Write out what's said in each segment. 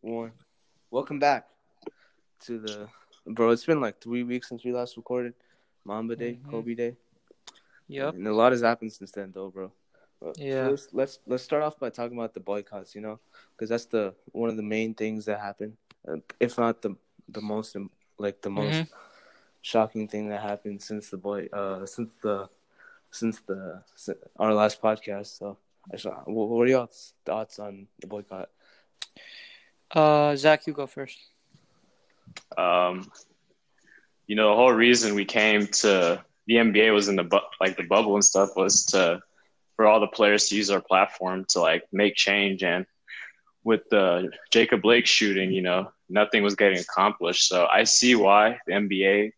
one. Welcome back to the bro. It's been like three weeks since we last recorded. Mamba Day, Mhm. Kobe Day, Yep. and a lot has happened since then, though, bro. But Yeah. First, let's let's start off by talking about the boycotts. You know, because that's the one of the main things that happened, uh, if not the the most like the most Mhm. shocking thing that happened since the boy uh since the since the since our last podcast. So, I just, what what are your thoughts on the boycott? Uh, Zach, you go first. Um, you know, the whole reason we came to the NBA was in the bu- like the bubble and stuff was to for all the players to use our platform to like make change. And with the Jacob Blake shooting, you know, nothing was getting accomplished. So I see why the NBA,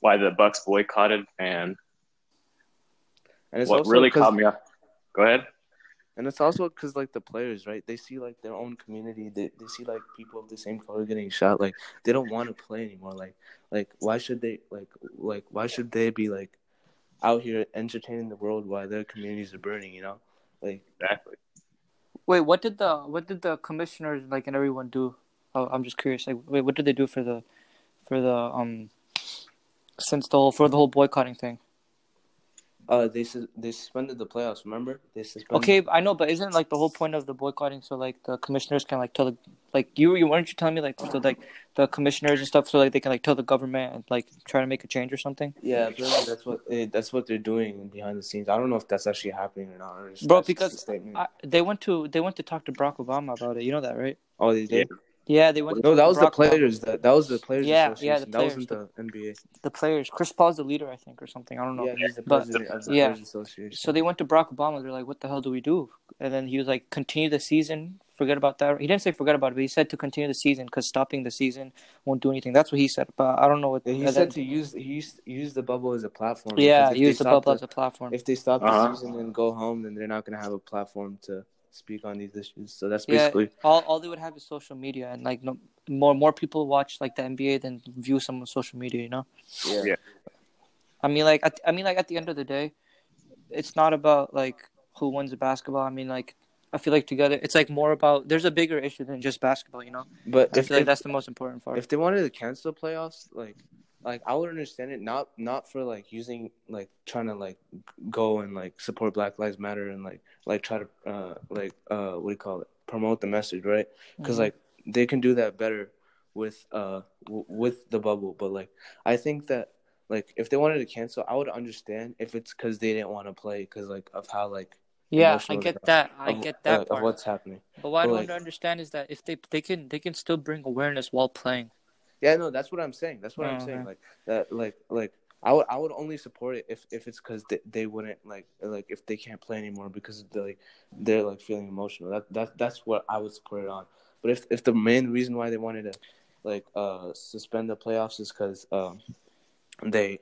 why the Bucks boycotted, and And what really caught me off. Go ahead. And it's also because like the players, right? They see like their own community. They they see like people of the same color getting shot. Like they don't want to play anymore. Like like why should they like like why should they be like out here entertaining the world while their communities are burning? You know, like Exactly. Wait, what did the what did the commissioners like and everyone do? Oh, I'm just curious. Like, wait, what did they do for the for the um since the whole for the whole boycotting thing? Uh they sus- they suspended the playoffs. Remember they suspended. Okay, I know, but isn't like the whole point of the boycotting so like the commissioners can like tell the like you you weren't you telling me like so like the commissioners and stuff so like they can like tell the government and like try to make a change or something? Yeah, apparently that's what eh, that's what they're doing behind the scenes. I don't know if that's actually happening or not. Or Bro, that's just a because. I, they went to they went to talk to Barack Obama about it. You know that, right? oh, they did. Yeah, they went. No, talk that to was the players. That that was the players. Yeah, yeah, the association. That wasn't the NBA. The players. Chris Paul's the leader, I think, or something. I don't know. Yeah, he's the But- president of the yeah. Players Association. So they went to Barack Obama. They're like, "What the hell do we do?" And then he was like, "Continue the season. Forget about that." He didn't say forget about it, but he said to continue the season because stopping the season won't do anything. That's what he said. But I don't know what Yeah, he said then- to use he used use the bubble as a platform. Yeah, use the stop bubble as a platform. If they stop the Uh-huh. season and go home, then they're not gonna have a platform to speak on these issues. So that's Yeah. basically all all they would have is social media, and like no more more people watch like the NBA than view some on social media. You know. yeah. Yeah. I mean, like, at, I mean, like, at the end of the day, it's not about like who wins the basketball. I mean, like, I feel like together, it's like more about. There's a bigger issue than just basketball. You know, But I if feel like if, that's the most important part. if they wanted to cancel the playoffs, like like I would understand it. Not not for like using like trying to like go and like support Black Lives Matter and like like try to uh like uh what do you call it promote the message right because Mhm. like they can do that better with uh w- with the bubble but like i think that like if they wanted to cancel i would understand if it's because they didn't want to play because like of how like yeah, I get that. I of, get uh, that of part. what's happening but what I but, don't like- understand is that if they they can they can still bring awareness while playing. Yeah no that's what i'm saying. That's what i'm Uh-huh. saying. like that like like I would, I would only support it if, if it's because they, they wouldn't like like if they can't play anymore because they're like they're like feeling emotional. That that that's what I would support it on. But if if the main reason why they wanted to like uh suspend the playoffs is because um they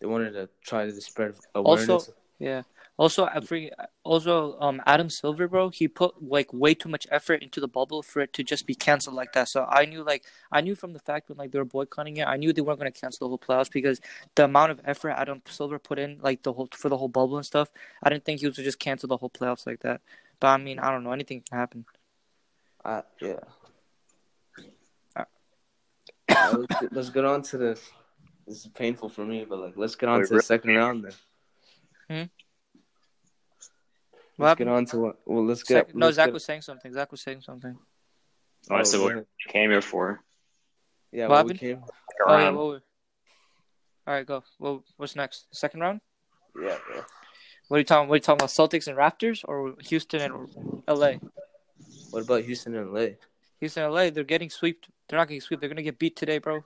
they wanted to try to spread awareness. Also, Yeah. Also, I forget, also um Adam Silver, bro, he put like way too much effort into the bubble for it to just be canceled like that. So I knew like I knew from the fact when like they were boycotting it, I knew they weren't gonna cancel the whole playoffs because the amount of effort Adam Silver put in like the whole for the whole bubble and stuff, I didn't think he was to just cancel the whole playoffs like that. But I mean, I don't know, anything can happen. I, yeah. Uh. Uh, let's, get, let's get on to the. This is painful for me, but like, let's get on Wait, to the really? second round then. What Let's get on to what? Well, let's get. Zach- no, let's Zach get- was saying something. Zach was saying something. Oh, I said Oh, what we came here for. Yeah, What what we happened? came. Oh yeah, Around. what were- All right, go. Well, what's next? Second round? Yeah, yeah. What are you talking? What are you talking about? Celtics and Raptors or Houston and LA? What about Houston and LA? Houston and LA, they're getting swept. They're not getting swept. They're gonna get beat today, bro.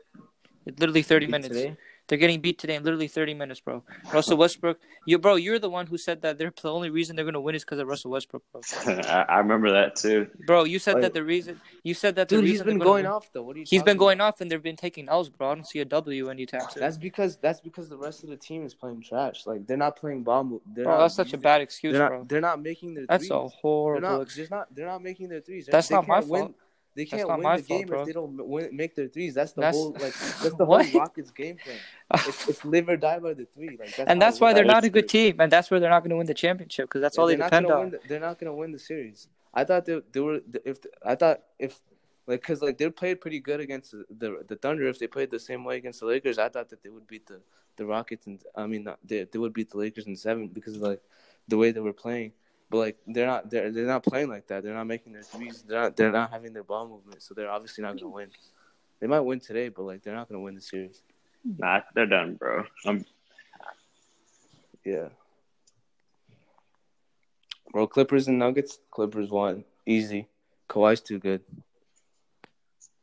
It's literally thirty Beat minutes. today? They're getting beat today in literally thirty minutes, bro. Russell Westbrook, you bro, you're the one who said that they're the only reason they're gonna win is because of Russell Westbrook, bro. I, I remember that too. Bro, you said Wait. that the reason you said that the Dude, he's reason been they're gonna going win- off though. What are you? He's been talking going about? off and they've been taking L's, bro. I don't see a W anytime soon. That's because that's because the rest of the team is playing trash. Like they're not playing bomb. They're bro, not that's such a bad excuse, They're bro. They're not making their. That's threes. a They're horrible not. They're not. They're not making their threes. That's they not my can't win- fault. They can't win the game if they don't win, make their threes. That's the That's- whole like that's the whole Rockets game plan. It's, it's live or die by the three. Like that's and that's why they're not a good team, and that's where they're not going to win the championship because that's all they depend on. The, they're not gonna win the series. I thought they, they were if I thought if Like, cause like they played pretty good against the, the Thunder. If they played the same way against the Lakers, I thought that they would beat the the Rockets and I mean they they would beat the Lakers in seven because of like the way they were playing. But like they're not they're they're not playing like that. They're not making their threes. They're not they're not having their ball movement. So they're obviously not gonna win. They might win today, but like they're not gonna win the series. Nah, they're done, bro. I'm, Yeah. Bro, Clippers and Nuggets. Clippers won easy. Kawhi's too good.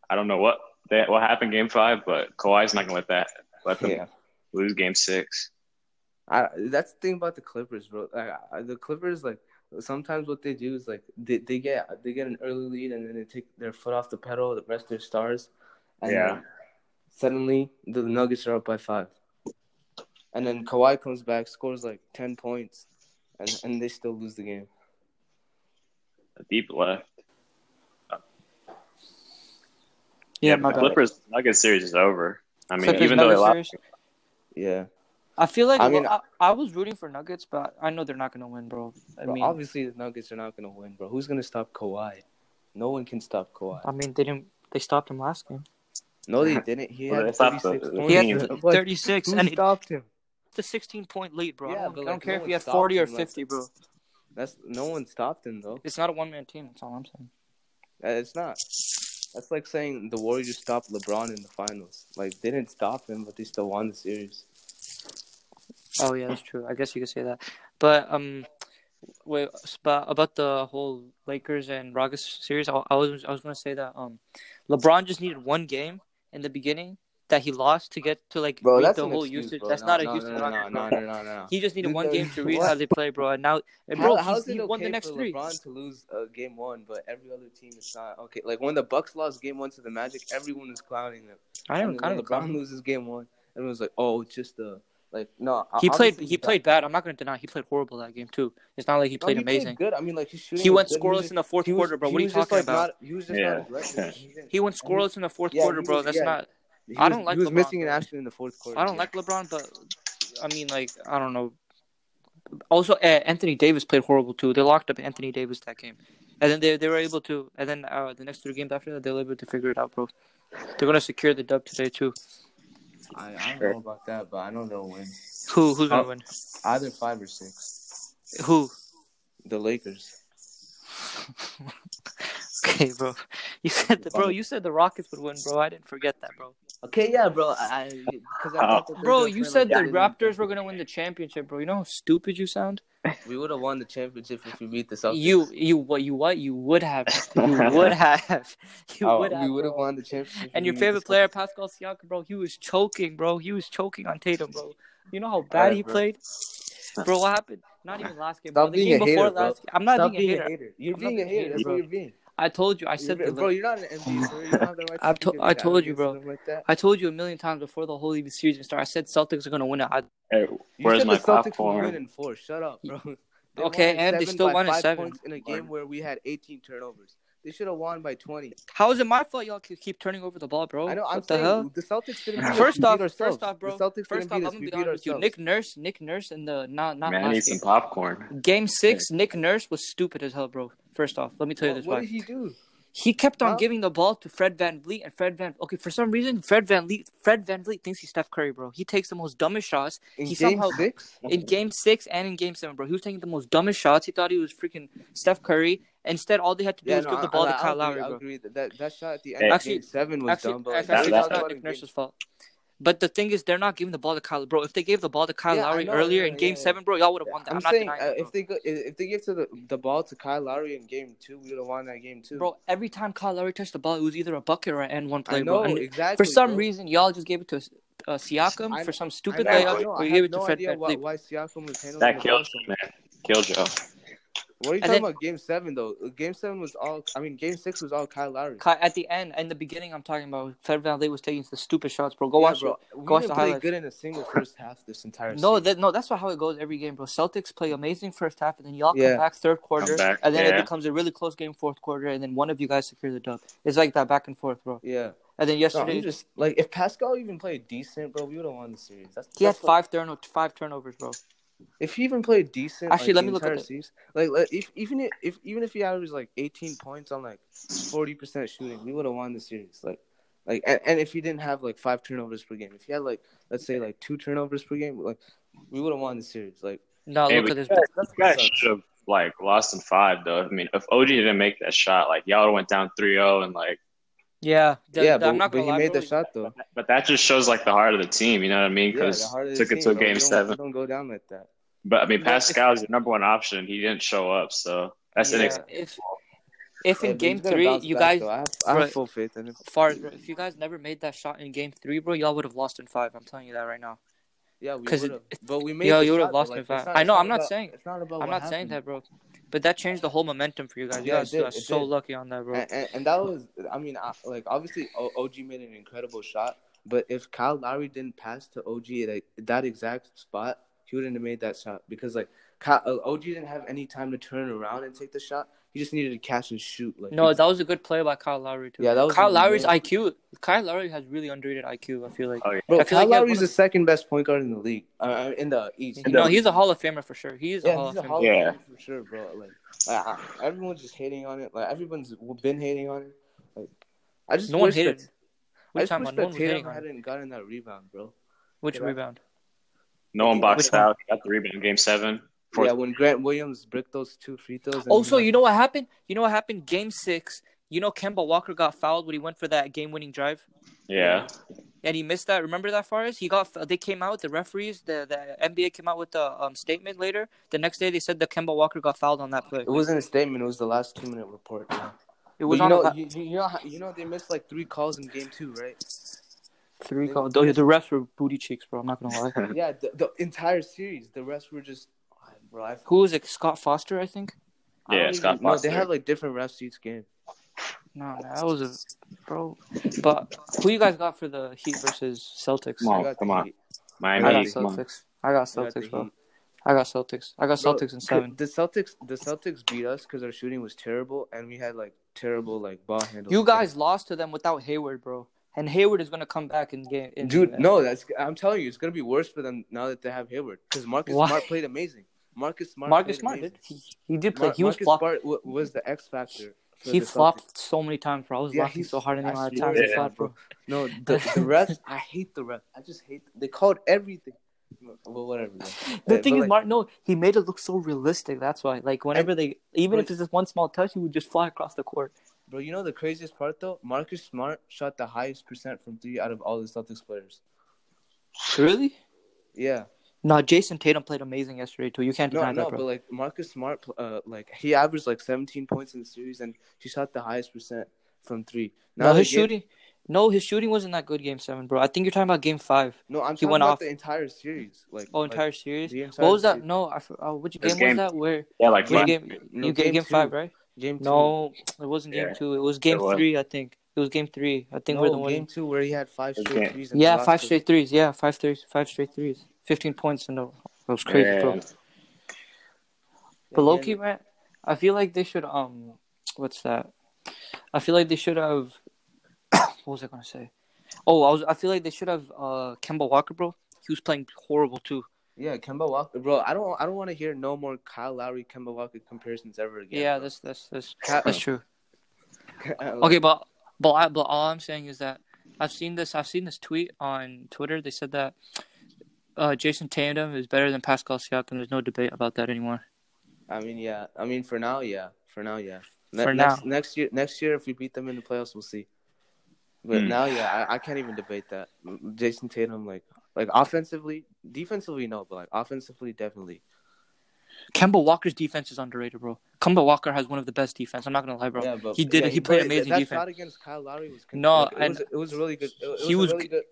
I don't know what they, what happened game five, but Kawhi's not gonna let that let them Yeah. lose game six. I that's the thing about the Clippers, bro. Like, I, the Clippers, like sometimes what they do is like they, they get they get an early lead and then they take their foot off the pedal, the rest of their stars, and Yeah. suddenly the Nuggets are up by five, and then Kawhi comes back, scores like ten points, and and they still lose the game. A deep left. Yeah, but my the bad. Clippers Nuggets series is over. I mean, Clippers even though they lost. Yeah, I feel like I I, mean- I, I was rooting for Nuggets, but I know they're not gonna win, bro. I bro, mean, obviously the Nuggets are not gonna win, bro. Who's gonna stop Kawhi? No one can stop Kawhi. I mean, they didn't. They stopped him last game. No, they didn't. He had they 36. He had 36, Who and he, stopped him? the 16 point lead, bro. Yeah, I don't, but, I don't care no if he had 40 or 50, bro. That's no one stopped him though. It's not a one man team. That's all I'm saying. Uh, It's not. That's like saying the Warriors stopped LeBron in the finals. Like they didn't stop him, but they still won the series. Oh yeah, that's true. I guess you could say that. But um, wait, but about the whole Lakers and Rockets series, I, I was I was gonna say that um, LeBron just needed one game in the beginning that he lost to get to like Bro, read the whole excuse, usage. bro. That's No, not a no, Houston no, no, no, no, no, no. He just needed Dude, one game to read what? how they play, bro. And now, and bro, How, how's he okay won the next for three. LeBron to lose uh, game one, but every other team is not okay? Like when the Bucks lost game one to the Magic, everyone was clowning them. I And don't, then I don't. LeBron loses game one, everyone was like, "Oh, it's just the like no." He played. obviously He played bad. I'm not gonna deny. He played horrible that game too. It's not like he No, played he amazing. good. I mean, like his shooting. He went good. was scoreless just- in the fourth was- quarter, bro. What are you talking like, about? Not, he was just Yeah. not aggressive. He didn't- He went scoreless in the fourth Yeah, quarter, bro. was- That's yeah. not. he I don't like He was LeBron, missing an bro. action in the fourth quarter. I don't like LeBron, but I mean, like, I don't know. Also, uh, Anthony Davis played horrible too. They locked up Anthony Davis that game, and then they they were able to. And then uh, the next three games after that, they were able to figure it out, bro. They're gonna secure the dub today too. I, I don't Sure. know about that, but I know they'll win. Who who's gonna Oh. win? Either five or six. Who? The Lakers. Okay, bro. You said the, bro. You said the Rockets would win, bro. I didn't forget that, bro. Okay, yeah, bro. I because I, uh, thought Bro, you gonna said the play like Raptors were gonna win the championship, bro. You know how stupid you sound. We would have won the championship if we beat the Celtics. You you what you what you would have you would have you Oh, would have we would have won the championship. And your favorite player, Pascal Siakam, bro, he was choking, bro. He was choking on Tatum, bro. You know how bad he bro. played, bro. What happened? Not even last game, Stop bro. The being game a before hater, bro. last. I'm not Stop being a hater. You're I'm being a being hater. hater, That's bro. what you're being. I told you. I You're said bro, you're not an MVP. sir. You don't have the right to I've speak to- I told you, bro. Like. I told you a million times before the whole season started. I said Celtics are gonna win it. I, Hey, You where's said my the Celtics would popcorn? win in four. Shut up, bro. They Okay, and they still by won in five seven. points in a game where we had 18 turnovers. They should have won by 20. how is it my fault? Y'all keep keep turning over the ball, bro. I know. I'm what the saying hell? the Celtics didn't beat us. First we beat off, ourselves. first off, bro. The Celtics First didn't off, beat I'm us. gonna be beat honest with you. Nick Nurse, Nick Nurse, in the not not Man, I need some popcorn. Game six, Nick Nurse was stupid as hell, bro. First off, let me tell you What, this what why. did he do? He kept on Huh? giving the ball to Fred VanVleet, and Fred Van. Okay, for some reason, Fred VanVleet, Fred VanVleet thinks he's Steph Curry, bro. He takes the most dumbest shots In He game somehow- six? in Game Six and in Game Seven, bro. He was taking the most dumbest shots. He thought he was freaking Steph Curry. Instead, all they had to do Yeah, was no, give the ball I, to Kyle I Lowry, agree, I bro. agree that, that that shot at the Hey. end of Actually- game seven was Actually, dumb, but actually, That- actually, that it's that- shot not in Nick Nurse's fault. But the thing is, they're not giving the ball to Kyle, bro. If they gave the ball to Kyle Yeah, Lowry know, earlier yeah, in Game yeah, yeah. Seven, bro, y'all would have won that. I'm, I'm, not saying denying uh, if they go, if they give to the, the ball to Kyle Lowry in game two, we would have won that game too. Bro, every time Kyle Lowry touched the ball, it was either a bucket or an N one play, I know bro. And exactly. for some bro. reason, y'all just gave it to uh, Siakam I- for some I stupid know, I layup, know, or I you have gave it to no Fred idea why, why Siakam was handling That the ball killed you, man. Killed Joe. What are you And talking then- about? Game seven though. Uh, game seven was all. I mean, game six was all Kyle Lowry. Ky- At the end, in the beginning, I'm talking about Fred VanVleet was taking the stupid shots, bro. Go Yeah, watch bro. it. We Go watch didn't the play highlights. good in a single first half this entire. No, that, no, that's not how it goes every game, bro. Celtics play amazing first half, and then y'all Yeah. come back third quarter, back, and then yeah. it becomes a really close game fourth quarter, and then one of you guys secure the dub. It's like that back and forth, bro. yeah. And then No, yesterday, I'm just like if Pascal even played decent, bro, we would have won the series. That's he had that's what- five turno- five turnovers, bro. If he even played decent, Actually, like, let me look at entire the- season, like, like if even if, if even if he averaged like 18 points on like 40 percent shooting, we would have won the series. Like, like and, and if he didn't have like five turnovers per game, if he had like let's say like two turnovers per game, like we would have won the series. Like, No, Hey, look at this. you guys- that's You guys what sucks. should have like lost in five though. I mean, if OG didn't make that shot, like y'all went down 3-0 and like, Yeah, the- yeah, the- I'm but, not but he lie, made bro. the shot though. but that just shows like the heart of the team. You know what I mean? Because the heart of the took it to a game don't- seven. Don't go down like that. But I mean, But if- Pascal is the number one option. He didn't show up, so that's Yeah, inexcusable. if if in but game three you guys though. I have, I have full faith in him. far if you guys never made that shot in game three, bro, y'all would have lost in five. I'm telling you that right now. Yeah, we 'Cause would have. But we made. Yo, you would've lost like, in five. not- I know, I'm not about- saying- It's not about. I'm what not saying that, bro. But that changed the whole momentum for you guys. You Yeah, guys did, it so did. lucky on that, bro. And, and, and that was, I mean, I, like obviously OG made an incredible shot, but if Kyle Lowry didn't pass to OG at like, that exact spot, he wouldn't have made that shot because like Kyle, OG didn't have any time to turn around and take the shot. He just needed to catch and shoot. Like No, he- that was a good play by Kyle Lowry too. Yeah, that was Kyle a Lowry's man- IQ. Kyle Lowry has really underrated IQ. I feel like. Oh, yeah. bro, I feel Kyle like he Lowry's one the second best point guard in the league, uh, in the East. You know, he's a Hall of Famer for sure. He is a Hall he's of a Famer. Hall of Yeah. Famer for sure, bro. Like, like I, everyone's just hating on it. Like everyone's been hating on it. Like, I just No one wish hated. that, What I you just wish about? No that was Tatum it. hadn't gotten that rebound, bro. Which Did I- rebound? No one boxed Which one? out. He got the rebound in game seven. Fourth Yeah, when Grant Williams bricked those two free throws. and Also, he- you know what happened? You know what happened? Game six. You know, Kemba Walker got fouled when he went for that game-winning drive, Yeah. and he missed that. Remember that, Faris? He got. They came out. The referees, the the NBA came out with the um, statement later. The next day, they said that Kemba Walker got fouled on that play. It wasn't a statement. It was the last two minute report. Yeah. It was you know, la- you, you you know, you know, they missed like three calls in game two, right? three calls. The, the refs were booty cheeks, bro. I'm not gonna lie. yeah, the, the entire series, the rest were just, bro. I, Who was it? Scott Foster, I think. I Yeah, don't Scott even- No, Foster. they had like different refs each game. No, that was a bro. But who you guys got for the Heat versus Celtics? Come on, I got come on. Heat. I got Miami. Come on. Celtics. I got I got Celtics, bro. Heat. I got Celtics. I got Bro, Celtics in seven. The Celtics, the Celtics beat us because our shooting was terrible, and we had like terrible like ball handles. You guys lost to them without Hayward, bro. And Hayward is gonna come back in game. In, dude, uh, no, that's I'm telling you, it's gonna be worse for them now that they have Hayward because Marcus Why? Smart played amazing. Marcus Smart. Marcus Smart did. He, he did play. Mar- he was Marcus flopped. Smart w- was the X factor. He flopped Celtics. so many times, bro. I was Yeah, laughing he's- so hard in the I amount of times to he flopped, bro. No, the, the refs. I hate the refs. I just hate. They called everything. Well, whatever. bro. The Uh, thing is, like, Mark, no, he made it look so realistic. That's why, like, whenever they, even if it's just one small touch, he would just fly across the court. bro, you know the craziest part though? Marcus Smart shot the highest percent from three out of all the Celtics players. Really? Yeah. No, Jayson Tatum played amazing yesterday too. You can't deny no, that, bro. but like Marcus Smart, uh, like he averaged like 17 points in the series, and he shot the highest percent from three. no, his game- shooting, no, his shooting wasn't that good. Game seven, bro. I think you're talking about game five. No, I'm he talking went about off- the entire series. Like, Oh, like, entire series. entire What was that? series. No, I, f- uh, which game, game- was that? Where? Yeah, like Which game. game? No, you game game five, right? Game two. No, it wasn't game Yeah. two. It was game It was. three. I think it was game three. I think no, we're the one. game two where he had five straight threes. Yeah, five straight threes. Yeah, five threes, five straight threes. Fifteen points in the. That was crazy, Yeah. bro. But low man, I feel like they should um, what's that? I feel like they should have. what was I gonna say? Oh, I was. I feel like they should have uh Kemba Walker, bro. He was playing horrible too. Yeah, Kemba Walker, bro. I don't, I don't want to hear no more Kyle Lowry, Kemba Walker comparisons ever again. Yeah, bro. that's that's that's that's true. Okay, but but I, but all I'm saying is that I've seen this. I've seen this tweet on Twitter. They said that uh, Jayson Tatum is better than Pascal Siakam. There's no debate about that anymore. I mean, yeah. I mean, for now, yeah. For now, yeah. Ne- For next, now. next year, next year, if we beat them in the playoffs, we'll see. But Hmm. now, yeah, I, I can't even debate that. Jayson Tatum, like, like offensively, defensively, no, but like offensively, definitely. Kemba Walker's defense is underrated, bro. Kemba Walker has one of the best defense. I'm not gonna lie, bro. Yeah, but he did yeah. He played amazing that defense. shot against Kyle Lowry was con- No, like, it, was, and it was really good. It, it he was, was really good.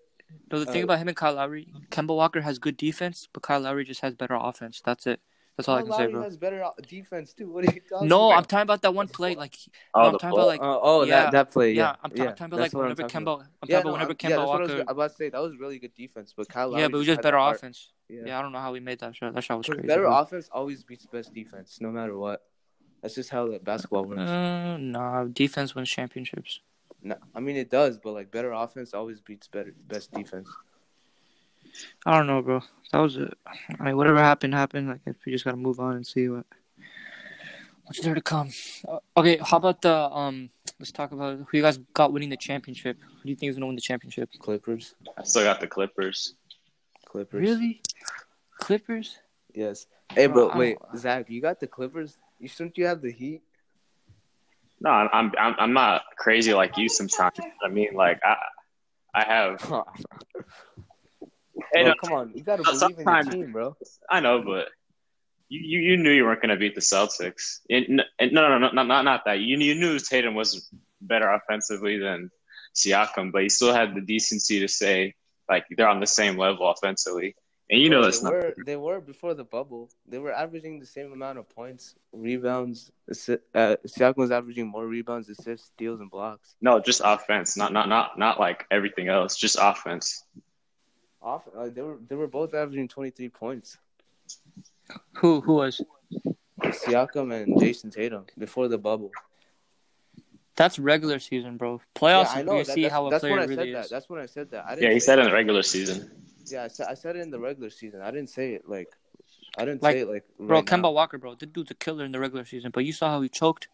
No, the thing Uh, about him and Kyle Lowry, Kemba Walker has good defense, but Kyle Lowry just has better offense. That's it. That's all I Kyle can say, bro. has better defense too. What are you talking about? No, about? I'm talking about that one play. Like, Oh, no, I'm talking ball. about like, Uh, oh, Yeah, that that play. yeah, Yeah, I'm, ta- I'm talking about like that's what I'm whenever Kemba, about. I'm Yeah, talking about whenever I'm- Kemba yeah, that's I was about to say. That was really good defense, but Kyle Lowry. Yeah, but it was just just better offense. Yeah. Yeah, I don't know how we made that shot. That shot was crazy. better bro. offense always beats best defense, no matter what. That's just how the basketball works. Uh, nah, defense wins championships. No, I mean it does, but like better offense always beats better best defense. I don't know, bro. That was it. I mean, whatever happened, happened. Like, we just gotta move on and see what what's there to come. Uh, okay, how about the um? Let's talk about who you guys got winning the championship. Who do you think is gonna win the championship? Clippers. I still got the Clippers. Clippers. Really? Clippers? Yes. Hey, Bro, bro. Wait, Zach. You got the Clippers. You shouldn't you have the Heat? No, I'm I'm I'm not crazy like you sometimes. I mean, like I I have. Bro, come on. You gotta believe in your team, bro. I know, but you, you, you knew you weren't going to beat the Celtics. And, and no, no, no, no, not not that. You, you knew Tatum was better offensively than Siakam, but you still had the decency to say like they're on the same level offensively. And you know Bro, that's they not. were they were before the bubble. They were averaging the same amount of points, rebounds. assi- Uh, Siakam was averaging more rebounds, assists, steals, and blocks. No, just offense, not not not not like everything else. Just offense. Off, like they were they were both averaging twenty three points. Who who was? Siakam and Jayson Tatum before the bubble. That's regular season, bro. Playoffs yeah, I know. you That, see that's, how a that's player when I really said is. that. That's when I said that. I didn't Yeah, he said it- in the regular season. Yeah, I said, I said it in the regular season. I didn't say it like. I didn't Like, say it like. Bro, right Kemba now. Walker, bro. This dude's a killer in the regular season, but you saw how he choked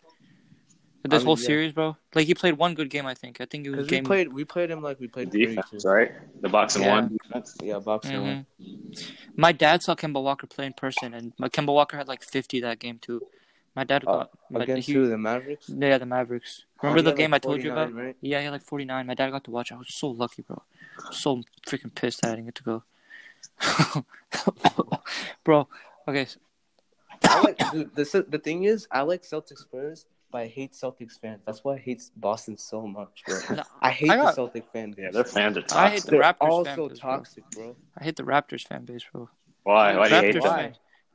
this I mean, whole yeah. series, bro. Like he played one good game, I think. I think it was Because we game. played, we played him like we played three. Defense, too. right? The box and Yeah. one defense. Yeah, boxing one. Mhm. My dad saw Kemba Walker play in person, and my Kemba Walker had like 50 that game too. My dad Oh, got my, Against he- who? The Mavericks. Yeah, the Mavericks. Remember the game like, I told you about? Right? Yeah, he had like 49. My dad got to watch. I was so lucky, bro. So freaking pissed that I didn't get to go. bro, okay. so- I like dude, the the thing is, I like Celtics Spurs, but I hate Celtics fans. That's why I hate Boston so much, bro. No, I hate I got- the Celtic fan base. Yeah, their fans are I hate toxic. the They're Raptors all fan so base, bro. toxic, bro. I hate the Raptors fan base, bro. Why? Why do you hate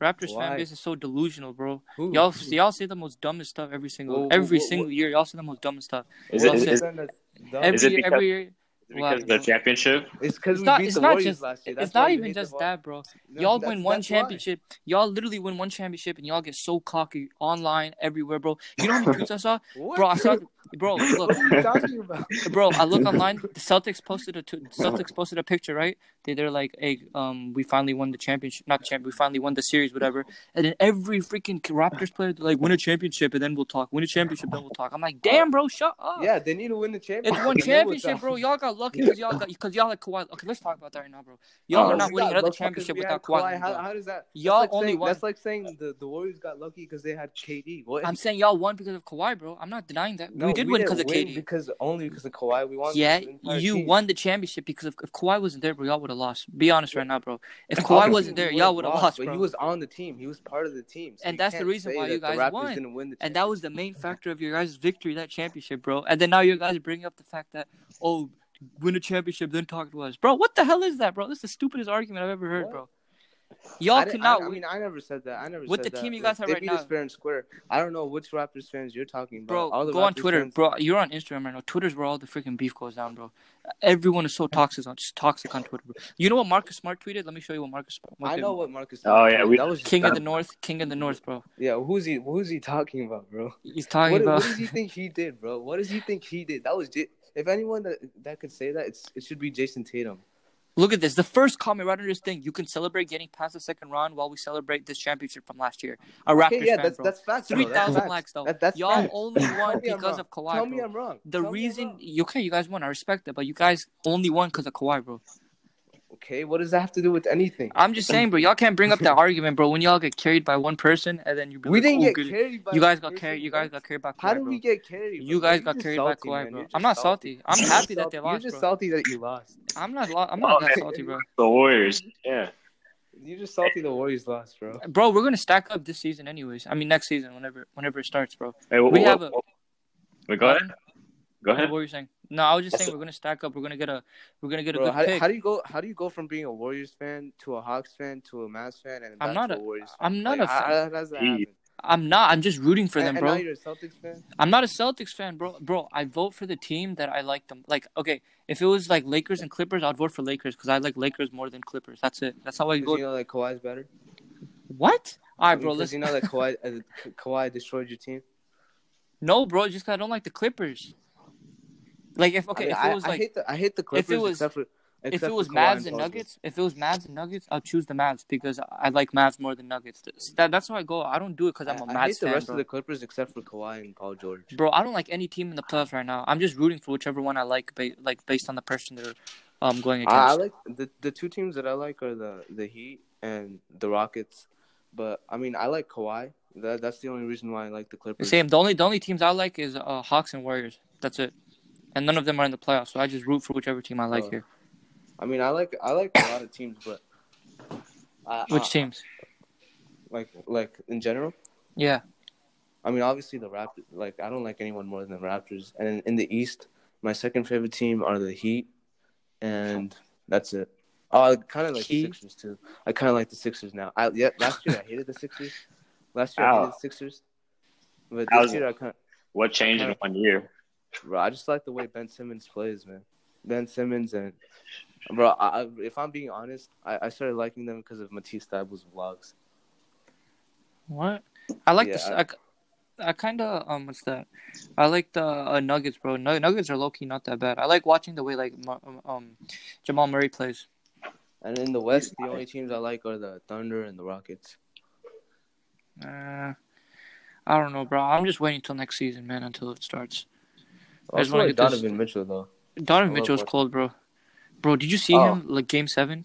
Raptors them? Why? fan, Raptors fan Why? base is so delusional, bro. Who? Y'all, y'all say the most dumbest stuff every single, Whoa, whoa, every whoa, single whoa. year. Y'all say the most dumbest stuff. Is Well, it, is, said- is Every, Every Is it year, because- every year. because of the championship? It's because we not. beat It's the not Warriors just. last year. That's It's That's not why you even hate the just that, bro. No, y'all win one that's why. championship. Y'all literally win one championship, and y'all get so cocky online everywhere, bro. You know how many tweets I saw, What? bro? I saw, bro. Look, what are you talking about? bro. I look online. The Celtics posted a t- Celtics posted a picture, right? They they're like, hey, um, we finally won the championship, not the champion. We finally won the series, whatever. And then every freaking Raptors player they're like, win a championship, and then we'll talk. Win a championship, then we'll talk. I'm like, damn, bro, shut up. Yeah, they need to win the championship. It's one They know what's championship, bro. Y'all got lucky because y'all got because y'all had Kawhi. Okay, let's talk about that right now, bro. Y'all Oh, are not winning got another championship without had Kawhi. How, how does that? Y'all like only saying, won- That's like saying the, the Warriors got lucky because they had KD. What? I'm saying y'all won because of Kawhi, bro. I'm not denying that. No, we did win because of KD. Because only because of Kawhi, we won. Yeah, you team. won the championship because if, if Kawhi wasn't there, bro, y'all would have lost. Be honest right now, bro. If Kawhi wasn't there, y'all would have lost, But bro. he was on the team. He was part of the team. So And that's the reason why you guys won. Didn't win the and that was the main factor of your guys' victory, that championship, bro. And then now you guys bring up the fact that oh, win a championship, then talk to us, bro. What the hell is that, bro? This is the stupidest argument I've ever heard, What? bro. Y'all I, cannot. I, I mean, I never said that. I never said that. With said the that. team you Like, guys have they right beat us now. fair and square. I don't know which Raptors fans you're talking about. Bro, All the go on Twitter, fans- bro. You're on Instagram right now. Twitter's where all the freaking beef goes down, bro. Everyone is so toxic on just toxic on Twitter, bro. You know what Marcus Smart tweeted? Let me show you what Marcus. What I know what Marcus. Oh, Smart yeah, we- that was King of the North, King of the North, bro. Yeah, who's he? Who's he talking about, bro? He's talking What, about. what does he think he did, bro? What does he think he did? That was J- if anyone that that could say that, it's it should be Jayson Tatum. Look at this. The first comment right under this thing. You can celebrate getting past the second round while we celebrate this championship from last year. A Raptors Okay, yeah, fan, that's bro. that's facts. though. Three That's thousand likes though. That, that's Y'all facts. only won because of Kawhi, Tell bro. me I'm wrong. The Tell I'm reason, wrong. okay, you guys won. I respect that, but you guys only won because of Kawhi, bro. Okay, what does that have to do with anything? I'm just saying, bro. Y'all can't bring up that argument, bro. When y'all get carried by one person and then you be We like, didn't "Oh, get good." carried by. You guys got person, carried. You guys got carried by Kawhi, How did bro. we get carried? You bro? guys You're got just carried by salty, Kawhi, man. bro. I'm not salty. I'm You're happy that they salty. lost, You're just bro. salty that you lost. I'm not. Lo- I'm oh, not Oh, that salty, bro. The Warriors. Yeah. You're just salty the Warriors lost, bro. Bro, we're gonna stack up this season, anyways. I mean, next season, whenever whenever it starts, bro. Hey, what, We what, have a- what- wait, go ahead. What ahead. were you saying? No, I was just That's saying a- we're gonna stack up. We're gonna get a we're gonna get a Bro, good how, pick. how do you go? How do you go from being a Warriors fan to a Hawks fan to a Mavs fan and I'm not to a- a Warriors fan? I'm not Like, a how- fan. How, does that Gee. happen? I'm not. I'm just rooting for and, them, and bro. now you're a Celtics fan. I'm not a Celtics fan, bro. Bro, I vote for the team that I like them. Like, okay, if it was like Lakers and Clippers, I'd vote for Lakers because I like Lakers more than Clippers. That's it. That's how I Because go. you know that Kawhi's better. What? All right, bro. Because Listen. you know that Kawhi, uh, Kawhi destroyed your team. No, bro. Just 'cause I don't like the Clippers. Like, if okay, I, mean, if it was I like hate the I hate the Clippers was- except for if it was Mavs and Nuggets, if it was Mavs and Nuggets, I'll choose the Mavs because I like Mavs more than Nuggets. That, that's how I go. I don't do it because I'm a I, Mavs I hate the fan, rest bro. of the Clippers except for Kawhi and Paul George. Bro, I don't like any team in the playoffs right now. I'm just rooting for whichever one I like, ba- like based on the person they're um going against. I, I like the the two teams that I like are the the Heat and the Rockets. But I mean, I like Kawhi. That that's the only reason why I like the Clippers. Same. The only the only teams I like is uh, Hawks and Warriors. That's it. And none of them are in the playoffs, so I just root for whichever team I like Oh. here. I mean, I like I like a lot of teams, but I, Which I- teams? like like in general. Yeah. I mean, obviously the Raptors. Like, I don't like anyone more than the Raptors. And in, in the East, my second favorite team are the Heat, and that's it. Oh, I kind of like Heat? the Sixers too. I kind of like the Sixers now. I yeah, last year I hated the Sixers. Last year I hated the Sixers, but How's this year I kind. What changed in one year? Bro, I just like the way Ben Simmons plays, man. Ben Simmons and bro, I, if I'm being honest, I, I started liking them because of Matisse Thybulle's vlogs. What? I like Yeah, this. I- I, kind of um, what's that? I like the uh, Nuggets, bro. Nuggets are low key not that bad. I like watching the way like um, um Jamal Murray plays. And in the West, the only teams I like are the Thunder and the Rockets. Uh, I don't know, bro. I'm just waiting till next season, man, until it starts. I I just just wanna like get this- Donovan Mitchell though. Donovan I love Mitchell's watching- cold, bro. Bro, did you see Oh. him like game seven?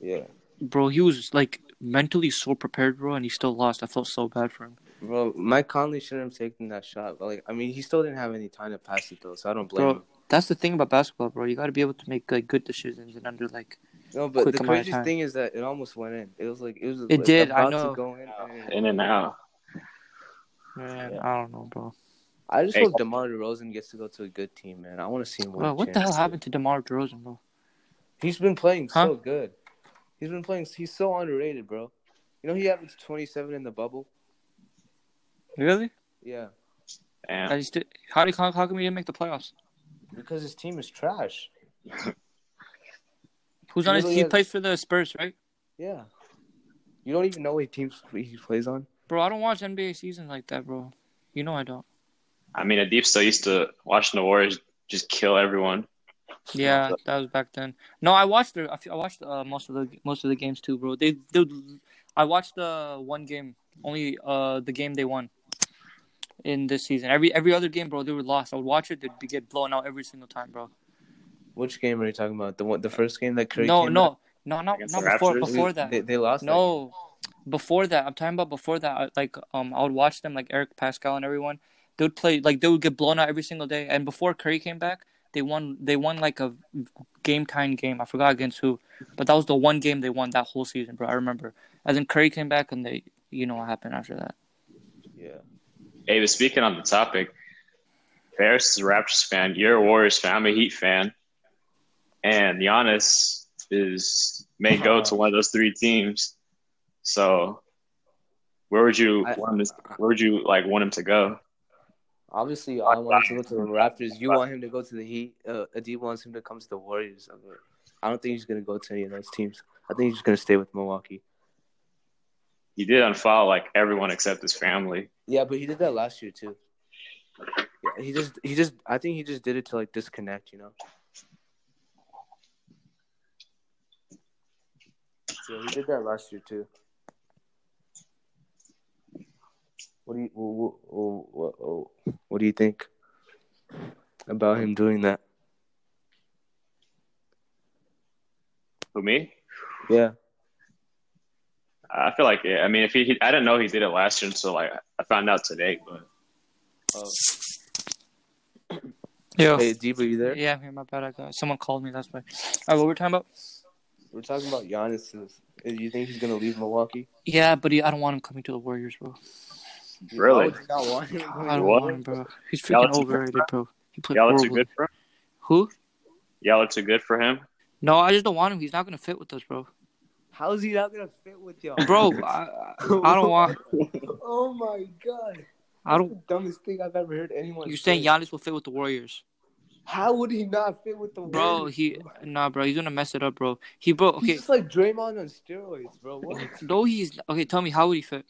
Yeah, Bro, he was like mentally so prepared, bro, and he still lost. I felt so bad for him. bro. Mike Conley shouldn't have taken that shot. But like, I mean, he still didn't have any time to pass it though, so I don't blame Bro, him. That's the thing about basketball, bro. You got to be able to make like good decisions and under like. No, but quick the amount of craziest time. thing is that it almost went in. It was like it was. It like, did, I about know. To go in, and In and out. Man, Yeah. I don't know, bro. I just Hey. hope DeMar DeRozan gets to go to a good team, man. I want to see him win. Bro, a what the hell happened to DeMar DeRozan, bro? He's been playing Huh? so good. He's been playing. He's so underrated, bro. You know he averaged twenty seven in the bubble. Really? Yeah, I just did, how did how, how come he didn't make the playoffs? because his team is trash. Who's on his? Literally He has- plays for the Spurs, right? Yeah, you don't even know what teams he plays on. Bro, I don't watch NBA season like that, bro. You know I don't. I mean, Adeeb still used to watching the Warriors just kill everyone. Yeah, that was back then. No, I watched the. I watched uh, most of the most of the games too, bro. They, they I watched the one game, only uh the game they won in this season. Every every other game, bro, they were lost. I would watch it, they'd be get blown out every single time, bro. Which game are you talking about? The one, the first game that Curry no, came no, no, not Against not before Raptors? before that. they, they lost. that No, before that. I'm talking about before that. I- Like, um, I would watch them, like Eric Paschall and everyone. They would play like they would get blown out every single day. And before Curry came back, they won. They won like a game time game. I forgot against who, but that was the one game they won that whole season, bro. I remember. And then Curry came back, and they, you know, what happened after that. Yeah. Hey, but speaking on the topic, Faris is a Raptors fan. You're a Warriors fan. I'm a Heat fan. And Giannis is may go to one of those three teams. So, where would you I- want him? To, where would you like want him to go? Obviously, I want him to go to the Raptors. You want him to go to the Heat. Uh, Adeeb wants him to come to the Warriors. I, mean, I don't think he's gonna go to any of those teams. I think he's just gonna stay with Milwaukee. He did unfollow like everyone except his family. Yeah, but he did that last year too. Yeah, he just he just I think he just did it to like disconnect, you know. So he did that last year too. What do you what, what, what, what do you think about him doing that? Who me? Yeah, I feel like yeah. I mean, if he, he I didn't know he did it last year until like I found out today. But uh, Yeah. hey, Deep, are you there? Yeah, I'm here. My bad. I got someone called me. That's why. All right, what we're talking about? We're talking about Giannis. Do you think he's gonna leave Milwaukee? Yeah, but he, I don't want him coming to the Warriors, bro. Really? Why would you not want him going I don't What? want him, bro. He's Y'all freaking too- overrated, bro. He played y'all are too horribly. good for him. Who? Y'all are too good for him. No, I just don't want him. He's not gonna fit with us, bro. How is he not gonna fit with y'all, Bro, I, I I don't want. oh my god! I don't. the dumbest thing I've ever heard anyone. You're say. saying Giannis will fit with the Warriors, How would he not fit with the bro? Warriors, He nah, bro. He's gonna mess it up, bro. He bro. He's Okay, just like Draymond on steroids, bro. What? though he's okay. Tell me how would he fit?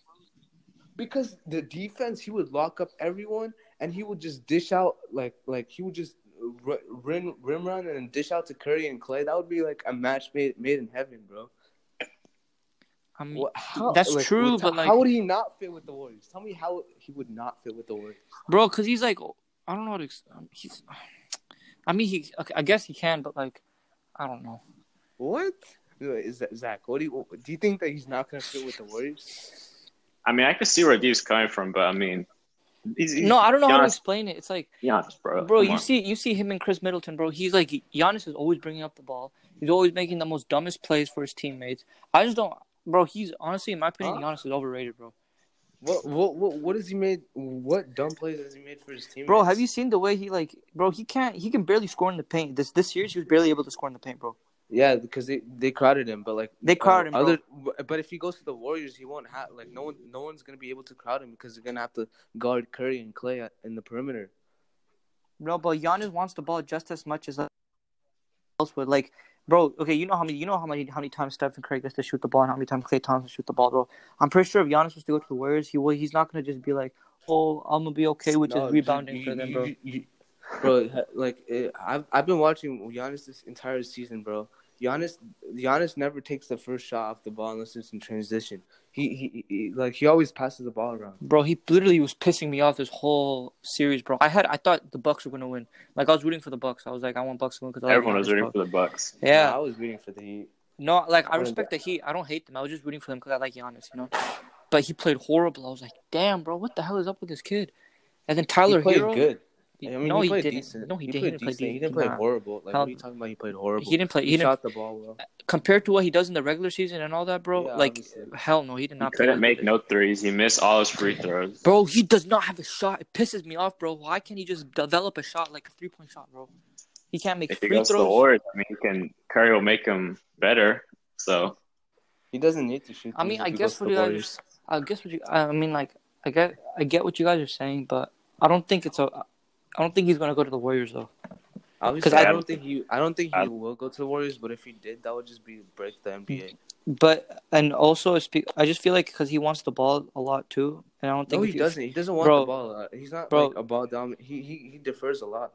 Because the defense, he would lock up everyone, and he would just dish out like like he would just rim rim run and dish out to Curry and Klay. That would be like a match made made in heaven, bro. I mean, What, how, That's like, true, but, like- how would he not fit with the Warriors? Tell me how he would not fit with the Warriors. bro, because he's like, I don't know. What to, um, he's. I mean, he. I guess he can, but like, I don't know. What is that, Zach? What do you do? You think that he's not gonna fit with the Warriors? I mean, I can see where Deep's coming from, but I mean, he's, he's No, I don't know how to explain it. It's like, Giannis, bro. bro, Come you on. see, you see him and Khris Middleton, bro. He's like, Giannis is always bringing up the ball. He's always making the most dumbest plays for his teammates. I just don't, bro. He's honestly, in my opinion, Huh? Giannis is overrated, bro. What what what what has he made? What dumb plays has he made for his team? Bro, have you seen the way he like, bro? He can't. He can barely score in the paint. This this series, he was barely able to score in the paint, bro. Yeah, because they they crowded him, but like They uh, crowded him, bro. Other, but if he goes to the Warriors, he won't have like no one. No one's gonna be able to crowd him because they're gonna have to guard Curry and Klay in the perimeter. No, but Giannis wants the ball just as much as else would. Like, bro, okay, you know how many you know how many how many times Stephen Curry gets to shoot the ball and how many times Klay Thompson shoot the ball, bro. I'm pretty sure if Giannis was to go to the Warriors, he will. He's not gonna just be like, oh, I'm gonna be okay with No, just rebounding you- for you- them, bro. you- you- bro, like eh, I've I've been watching Giannis this entire season, bro. Giannis Giannis never takes the first shot off the ball unless it's in transition. He he, he like he always passes the ball around. Bro, he literally was pissing me off this whole series, bro. I had I thought the Bucks were gonna win. Like I was rooting for the Bucks. I was like, I want Bucks to win because Everyone was rooting for the Bucks. Yeah, I was rooting for the Heat. No, like I What is respect the Heat. I don't hate them. I was just rooting for them because I like Giannis, you know. But he played horrible. I was like, damn, bro, what the hell is up with this kid? And then Tyler he played Herro, good. He- I mean, no, he he, didn't. decent. No, he, he didn't. played he didn't decent. He didn't play nah. horrible. Like Hell- what are you talking about? He played horrible. He didn't play. He, He didn't shot the ball well. Uh, compared to what he does in the regular season and all that, bro. Yeah, like, obviously. hell no, he did He not. play couldn't well. make no threes. He missed all his free throws. Bro, he does not have a shot. It pisses me off, bro. Why can't he just develop a shot like a three point shot, bro? He can't make If he free goes to the throws. Warriors, I mean, he can Curry will make him better. So He doesn't need to shoot. I mean, I guess what you guys. I guess what you. I mean, like, I get, I get what you guys are saying, but I don't think it's a. I don't think he's gonna go to the Warriors though. Because I I- don't think he. I don't think he I- will go to the Warriors. But if he did, that would just be break the NBA. But and also, I just feel like because he wants the ball a lot too, and I don't think No, if he you- doesn't. He doesn't want Bro. the ball. Uh, he's not Bro. like a ball dominant. He he he defers a lot.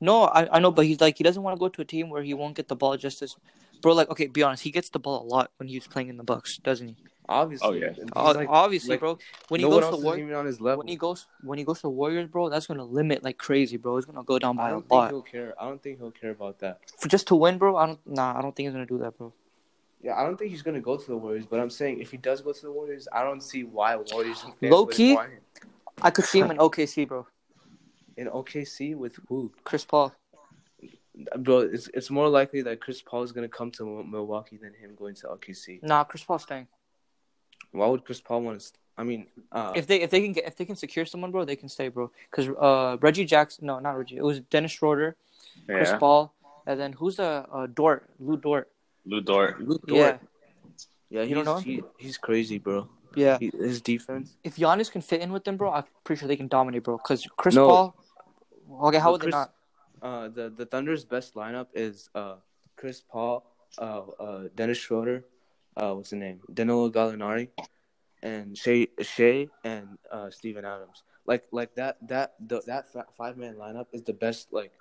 No, I, I know, but he's like he doesn't want to go to a team where he won't get the ball just as. Bro, like okay, be honest, he gets the ball a lot when he's playing in the Bucks, doesn't he? Oh, obviously. Oh, yeah. Like- Obviously, like, bro. When no he one goes to is Warriors, even on his level. when he goes when he goes to Warriors, bro, that's gonna limit like crazy, bro. It's gonna go down by I a don't think lot. he'll care. I don't think he'll care about that. For just to win, bro, I don't. Nah, I don't think he's gonna do that, bro. Yeah, I don't think he's gonna go to the Warriors. But I'm saying if he does go to the Warriors, I don't see why Warriors Low key. I could see him in OKC, bro. in OKC with who? Chris Paul. Bro, it's it's more likely that Chris Paul is gonna come to Milwaukee than him going to OKC. Nah, Chris Paul's staying. Why would Chris Paul want to? I mean, uh, If they if they can get if they can secure someone, bro, they can stay, bro. Because uh, Reggie Jackson, no, not Reggie. It was Dennis Schroeder, Chris yeah, Paul, and then who's the uh, Dort, Lu Dort. Lu Dort. Luke Yeah, Dort, yeah, he's You don't know? he, he's crazy, bro. yeah. He, his defense. If Giannis can fit in with them, bro, I'm pretty sure they can dominate, bro. Because Chris No. Paul. Okay, how No, would they not? Uh, the the Thunder's best lineup is uh Chris Paul, uh, uh Dennis Schroeder, uh what's the name? Danilo Gallinari, and Shai Shai and uh Steven Adams. Like like that that the, that five man lineup is the best like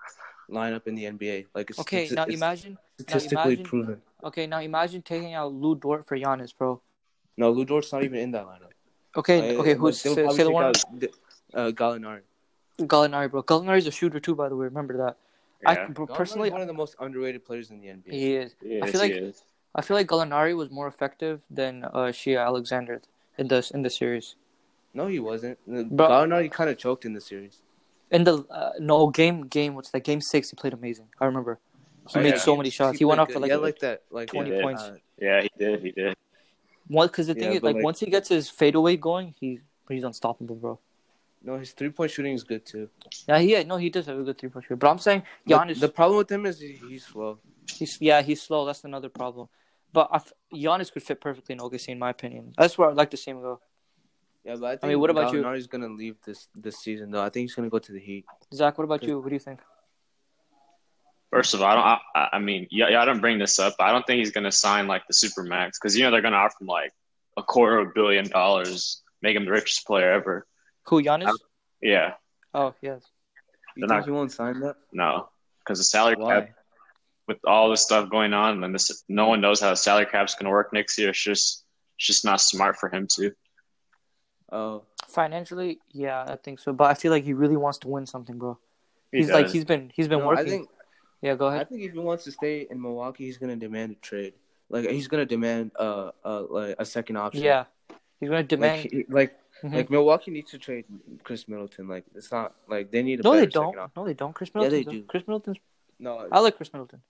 lineup in the NBA. Like it's Okay, it's, now it's imagine. statistically imagine- proven. Okay, now imagine taking out Lu Dort for Giannis, bro. No, Lu Dort's not even in that lineup. Okay, Uh, okay, who's they'll say, say the take one? out D- uh, Gallinari. Gallinari, bro. Gallinari's a shooter too, by the way. Remember that. I Yeah. bro, Gallinari's personally, one of the most underrated players in the NBA. he is. He I is, feel like he is. I feel like Gallinari was more effective than uh, Shai Alexander in this in the series. No, he wasn't. Bro- Gallinari kind of choked in the series. In the uh, no game game what's that game six? He played amazing. I remember. He Oh, made yeah. so many shots. He, went played off for like, yeah, like that, like 20 did. points. uh, Yeah, he did. He did. one because the thing Yeah, is like, like- once he gets his fadeaway going, he he's unstoppable, bro. no, his three point shooting is good too. Yeah, he no he does have a good three point shooter. But I'm saying But Giannis, the problem with him is he, he's slow. he's yeah he's slow. That's another problem. But I f- Giannis could fit perfectly in OKC in my opinion. That's where I'd like to see him go. Yeah, but I think mean, what about you? Gallinari's gonna leave this this season though. I think he's gonna go to the Heat. Zach, what about you? What do you think? First of all, I don't. I, I mean, yeah, y'all don't bring this up. But I don't think he's gonna sign like the super max because you know they're gonna offer him like a quarter of a billion dollars, make him the richest player ever. Who Giannis? Uh, yeah, Oh yes. You They're think not- he won't sign that? No, because the salary Why? cap with all this stuff going on, and this no one knows how the salary cap's going to work next year. It's just it's just not smart for him to. Oh, Financially, yeah, I think so. But I feel like he really wants to win something, bro. He He's like he's been he's been no, working. I think yeah, go ahead. I think if he wants to stay in Milwaukee, he's gonna demand a trade. Like he's gonna demand uh uh like a second option. Yeah, he's gonna Like, demand. he- like Mhm. like Milwaukee needs to trade Khris Middleton. Like it's not like they need a no, they don't. No, they don't. Khris Middleton. Yeah, they do. Khris Middleton's. No, I like Khris Middleton.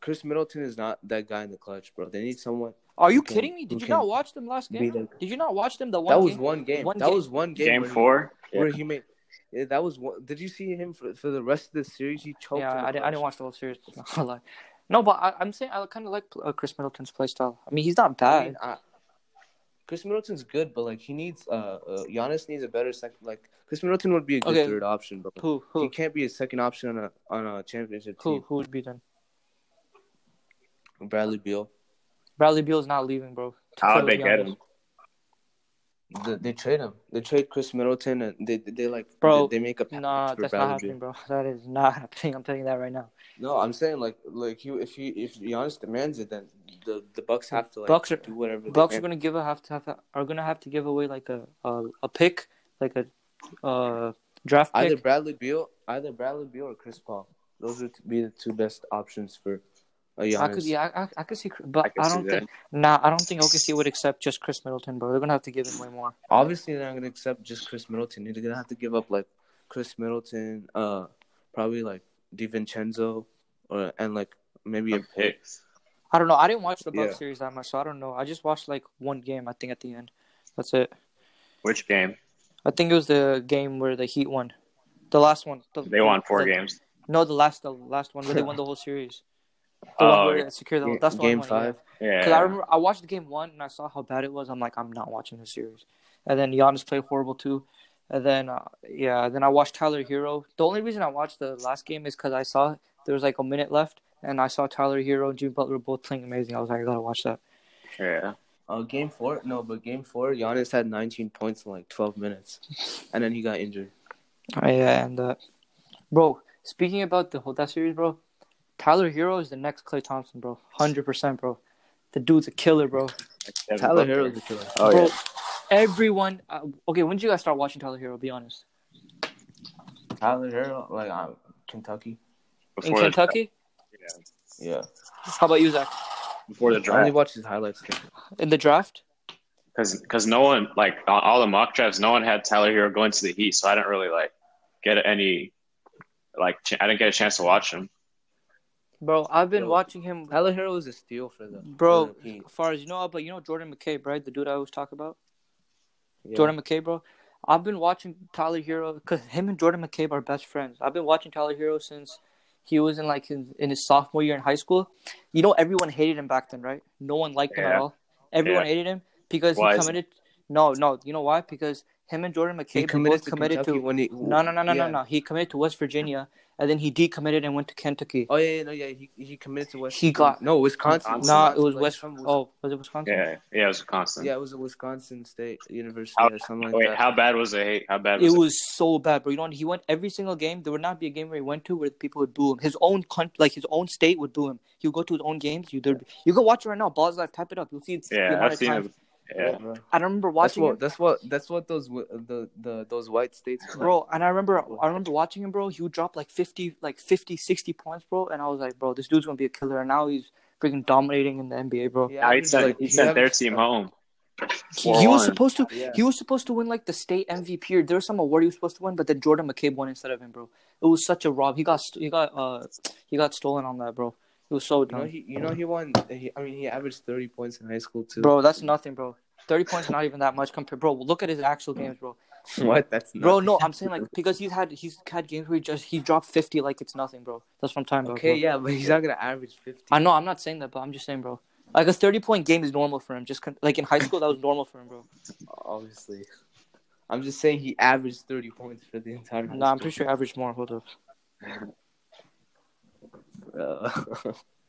Khris Middleton is not that guy in the clutch, bro. They need someone. Are you Who can- kidding me? Did you not watch them last game? the- Did you not watch them the one That was game? one game. One that game- was one game. Game where he- four. where he made. Yeah, that was one. Did you see him for, for the rest of the series? He choked. Yeah, I, didn't, I didn't watch the whole series. No, but I, I'm saying I kind of like uh, Khris Middleton's play style. I mean, he's not I bad. mean, I- Khris Middleton's good, but like he needs uh, uh Giannis needs a better second. Like Khris Middleton would be a good Okay. third option, but who he who can't be a second option on a on a championship team. who team. who would be then? Bradley Beal. Bradley Beal's not leaving, bro. How'd they get him? They, they trade him. They trade Khris Middleton, and they they like Bro, They, they make a package Nah, that's Bradley not Beal. happening, bro. That is not happening. I'm telling you that right now. No, I'm saying like like he if he if Giannis demands it, then the the Bucks have to like Bucks are- do whatever. Bucks they are gonna give a have to have are gonna have to give away like a a, a pick, like a uh draft pick. either Bradley Beal, either Bradley Beal or Chris Paul. Those would be the two best options for a Giannis. I could yeah, I, I, I could see, but I I, don't think nah, I don't think OKC would accept just Khris Middleton, bro. They're gonna have to give him way more. Obviously, they're not gonna accept just Khris Middleton. They're gonna have to give up like Khris Middleton, uh, probably like DiVincenzo, or and like maybe a Some picks. I don't know. I didn't watch the Bucks Yeah. series that much, so I don't know. I just watched like one game. I think at the end. That's it. Which game? I think it was the game where the Heat won, the last one. The, They won four the- games. No, the last, the last one where they won the whole series. The one Oh, where they secured the. That's the game one, five. yeah. Because I remember I watched the game one and I saw how bad it was. I'm like, I'm not watching the series. And then Giannis played horrible too. And then uh, yeah, then I watched Tyler Herro. The only reason I watched the last game is because I saw there was like a minute left, and I saw Tyler Herro and Jimmy Butler both playing amazing. I was like, I gotta watch that. Yeah. Uh, game four, no, but game four, Giannis had 19 points in like 12 minutes, and then he got injured. Oh, yeah, and uh, bro, speaking about the whole that series, bro, Tyler Herro is the next Klay Thompson, bro. Hundred percent, bro. The dude's a killer, bro. Kevin Tyler Butler. Herro's a killer. Oh bro, yeah. everyone. Uh, okay, when did you guys start watching Tyler Herro? Be honest. Tyler Herro, like uh, Kentucky. In Before the, Kentucky. Yeah, Yeah. How about you, Zach? before the draft, I only watched his highlights. In the draft. Because no one like on all the mock drafts, no one had Tyler Herro going to the Heat, so I didn't really like get any like ch- I didn't get a chance to watch him. Bro, I've been Yo. watching him. Tyler Herro is a steal for them. Bro, for the as far as you know, uh, but you know Jordan McCabe, right? The dude I always talk about, Yeah. Jordan McCabe, bro. I've been watching Tyler Herro because him and Jordan McCabe are best friends. I've been watching Tyler Herro since he was in like in, in his sophomore year in high school. You know, everyone hated him back then, right? No one liked him at all. Everyone Yeah. hated him because Why he committed. No, no, you know why? Because him and Jordan He McCabe committed both to committed Kentucky to. when he. No, no, no, no, yeah. no, no. He committed to West Virginia, and then he decommitted and went to Kentucky. Oh yeah, yeah, no, yeah. He he committed to West. He got- no Wisconsin. No, Nah, it was Like, West. from Oh, was it Wisconsin? Yeah, yeah, it was constant. Yeah, it was a Wisconsin State University How- or something like that. Wait, that. how bad was the hate? How bad It was it? was so bad, bro. You know, he went every single game. There would not be a game where he went to where people would boo him. His own country, like his own state, would boo him. He would go to his own games. You there, you go watch it right now. Balls live, type it up. You'll see. the Yeah, I've seen times- it. Yeah, Bro. I remember watching. That's watching what him, that's what that's what those the the those white states. are. bro. And I remember, I remember watching him, bro. He would drop like 50, like 50, 60 points, bro. And I was like, bro, this dude's gonna be a killer. And now he's freaking dominating in the NBA, bro. He he sent like- he sent their team home. He, he was supposed to. Yeah. He was supposed to win like the state MVP. Or there was some award he was supposed to win, but then Jordan McCabe won instead of him, bro. It was such a rob. He got he got uh he got stolen on that, bro. It was so You know dumb. he you know he won. He, I mean he averaged thirty points in high school too. Bro, that's nothing, bro. Thirty points not even that much compared. Bro, look at his actual games, bro. what? That's Bro, nothing. no, I'm saying like because he's had he's had games where he just he dropped fifty like it's nothing, bro. That's what I'm talking about. Okay, yeah, but he's not gonna average fifty. I know I'm not saying that, but I'm just saying, bro. Like a thirty point game is normal for him. Just con- like in high school, that was normal for him, bro. Obviously, I'm just saying he averaged thirty points for the entire. high Nah, I'm pretty sure average more. Hold up.